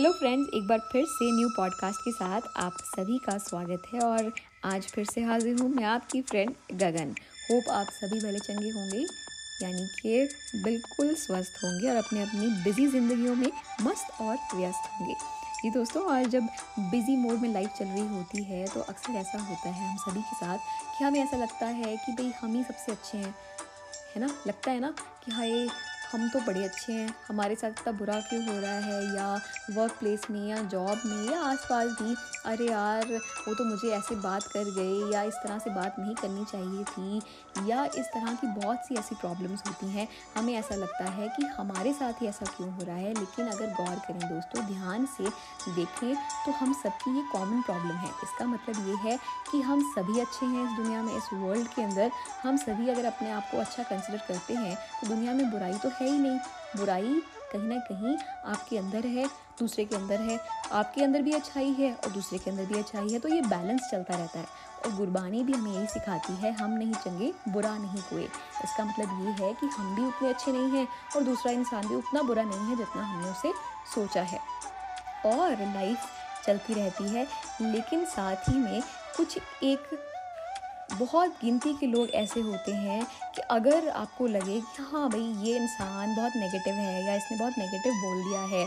Hello friends एक बार फिर से न्यू पॉडकास्ट के साथ आप सभी का स्वागत है और आज फिर से हाजिर हूँ मैं आपकी फ्रेंड गगन। होप आप सभी भले चंगे होंगे, यानी कि बिल्कुल स्वस्थ होंगे और अपने अपनी बिज़ी ज़िंदगियों में मस्त और व्यस्त होंगे। जी दोस्तों और जब बिज़ी मोड में लाइफ चल रही होती है तो अक्सर ऐसा होता है हम सभी के साथ कि हमें ऐसा लगता है कि भाई हम ही सबसे अच्छे हैं, है ना? लगता है ना कि हाय हम तो बड़े अच्छे हैं। हमारे साथ इतना बुरा क्यों हो रहा है? या वर्क प्लेस में या जॉब में या आसपास भी। अरे यार, वो तो मुझे ऐसे बात कर गए या इस तरह से बात नहीं करनी चाहिए थी। या इस तरह की बहुत सी ऐसी प्रॉब्लम्स होती हैं। हमें ऐसा लगता है कि हमारे साथ ही ऐसा क्यों हो रहा है? लेकिन अगर गौर करें दोस्तों, ध्यान से देखें तो हम सबकी ये कॉमन प्रॉब्लम है। इसका मतलब ये है कि हम सभी अच्छे हैं इस दुनिया में, इस वर्ल्ड के अंदर। हम सभी अगर अपने आप को अच्छा कंसिडर करते हैं तो दुनिया में बुराई तो है ही नहीं। बुराई कहीं ना कहीं आपके अंदर है, दूसरे के अंदर है। आपके अंदर भी अच्छाई है और दूसरे के अंदर भी अच्छाई है तो ये बैलेंस चलता रहता है। और गुरबानी भी हमें यही सिखाती है, हम नहीं चंगे, बुरा नहीं हुए इसका मतलब ये है कि हम भी उतने अच्छे नहीं हैं और दूसरा इंसान भी उतना बुरा नहीं है जितना हमने उसे सोचा है। और लाइफ चलती रहती है, लेकिन साथ ही में कुछ एक बहुत गिनती के लोग ऐसे होते हैं कि अगर आपको लगे कि हाँ भाई, ये इंसान बहुत नेगेटिव है या इसने बहुत नेगेटिव बोल दिया है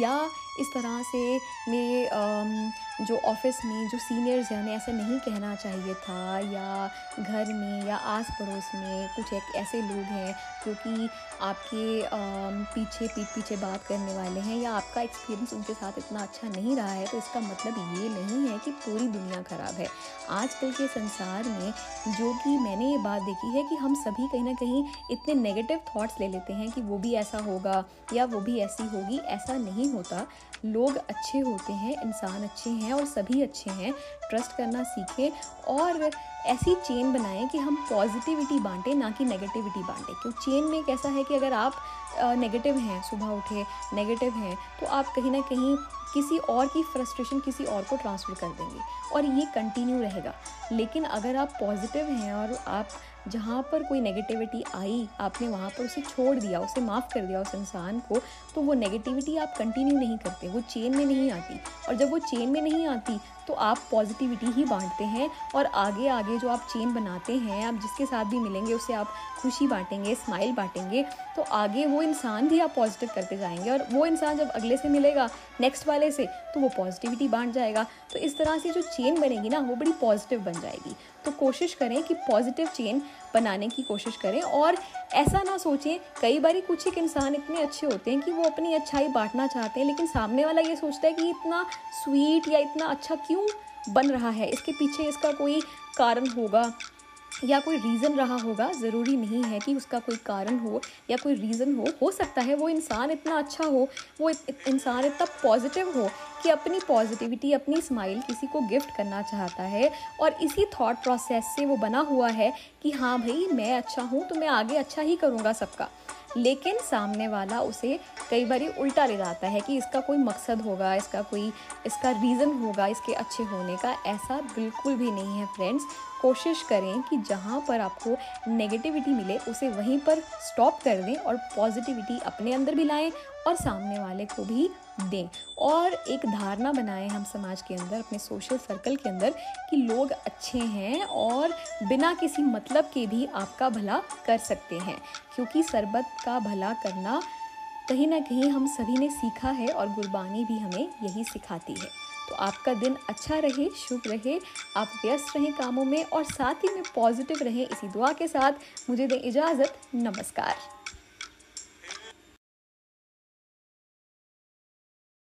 या इस तरह से मेरे जो ऑफ़िस में जो सीनियर्स हैं, हमें ऐसा नहीं कहना चाहिए था या घर में या आस पड़ोस में कुछ एक ऐसे लोग हैं जो कि आपके पीछे पीठ पीछे बात करने वाले हैं या आपका एक्सपीरियंस उनके साथ इतना अच्छा नहीं रहा है तो इसका मतलब ये नहीं है कि पूरी दुनिया ख़राब है। आजकल के संसार में जो कि मैंने ये बात देखी है कि हम सभी कहीं ना कहीं इतने नेगेटिव थॉट्स ले लेते हैं कि वो भी ऐसा होगा या वो भी ऐसी होगी। ऐसा नहीं होता। लोग अच्छे होते हैं, इंसान अच्छे हैं और सभी अच्छे हैं। ट्रस्ट करना सीखें और ऐसी चेन बनाएँ कि हम पॉजिटिविटी बांटें, ना कि नेगेटिविटी बांटें। क्यों? चेन में कैसा है कि अगर आप नेगेटिव हैं, सुबह उठे नेगेटिव हैं तो आप कहीं ना कहीं किसी और की फ्रस्ट्रेशन किसी और को ट्रांसफ़र कर देंगे और ये कंटिन्यू रहेगा। लेकिन अगर आप पॉजिटिव हैं और आप जहाँ पर कोई नेगेटिविटी आई, आपने वहाँ पर उसे छोड़ दिया, उसे माफ़ कर दिया उस इंसान को तो वो नेगेटिविटी आप कंटिन्यू नहीं करते, वो चेन में नहीं आती। और जब वो चेन में नहीं आती तो आप पॉजिटिविटी ही बांटते हैं और आगे आगे जो आप चेन बनाते हैं, आप जिसके साथ भी मिलेंगे, उससे आप खुशी बांटेंगे स्माइल बांटेंगे तो आगे वो इंसान भी आप पॉजिटिव करते जाएँगे और वो इंसान जब अगले से मिलेगा नेक्स्ट वाले से तो वो पॉजिटिविटी बांट जाएगा। तो इस तरह से जो चेन बनेगी ना, वो बड़ी पॉजिटिव बन जाएगी। तो कोशिश करें कि पॉजिटिव चेन बनाने की कोशिश करें और ऐसा ना सोचें, कई बार कुछ एक इंसान इतने अच्छे होते हैं कि वो अपनी अच्छाई बांटना चाहते हैं, लेकिन सामने वाला ये सोचता है कि इतना स्वीट या इतना अच्छा क्यों बन रहा है? इसके पीछे इसका कोई कारण होगा? या कोई रीज़न रहा होगा, ज़रूरी नहीं है कि उसका कोई कारण हो या कोई रीज़न हो हो सकता है वो इंसान इतना अच्छा हो, वो इंसान इतना पॉजिटिव हो कि अपनी पॉजिटिविटी अपनी स्माइल किसी को गिफ्ट करना चाहता है और इसी थॉट प्रोसेस से वो बना हुआ है कि हाँ भाई, मैं अच्छा हूँ तो मैं आगे अच्छा ही करूँगा सबका। लेकिन सामने वाला उसे कई बार उल्टा ले जाता है कि इसका कोई मकसद होगा, इसका कोई, इसका रीज़न होगा इसके अच्छे होने का, ऐसा बिल्कुल भी नहीं है फ्रेंड्स कोशिश करें कि जहाँ पर आपको नेगेटिविटी मिले, उसे वहीं पर स्टॉप कर दें और पॉजिटिविटी अपने अंदर भी लाएँ और सामने वाले को भी दें। और एक धारणा बनाएँ हम समाज के अंदर, अपने सोशल सर्कल के अंदर कि लोग अच्छे हैं और बिना किसी मतलब के भी आपका भला कर सकते हैं। क्योंकि सरबत का भला करना कहीं ना कहीं हम सभी ने सीखा है और गुरबानी भी हमें यही सिखाती है। तो आपका दिन अच्छा रहे, शुभ रहे, आप व्यस्त रहें कामों में और साथ ही में पॉजिटिव रहें। इसी दुआ के साथ मुझे दें इजाज़त। नमस्कार।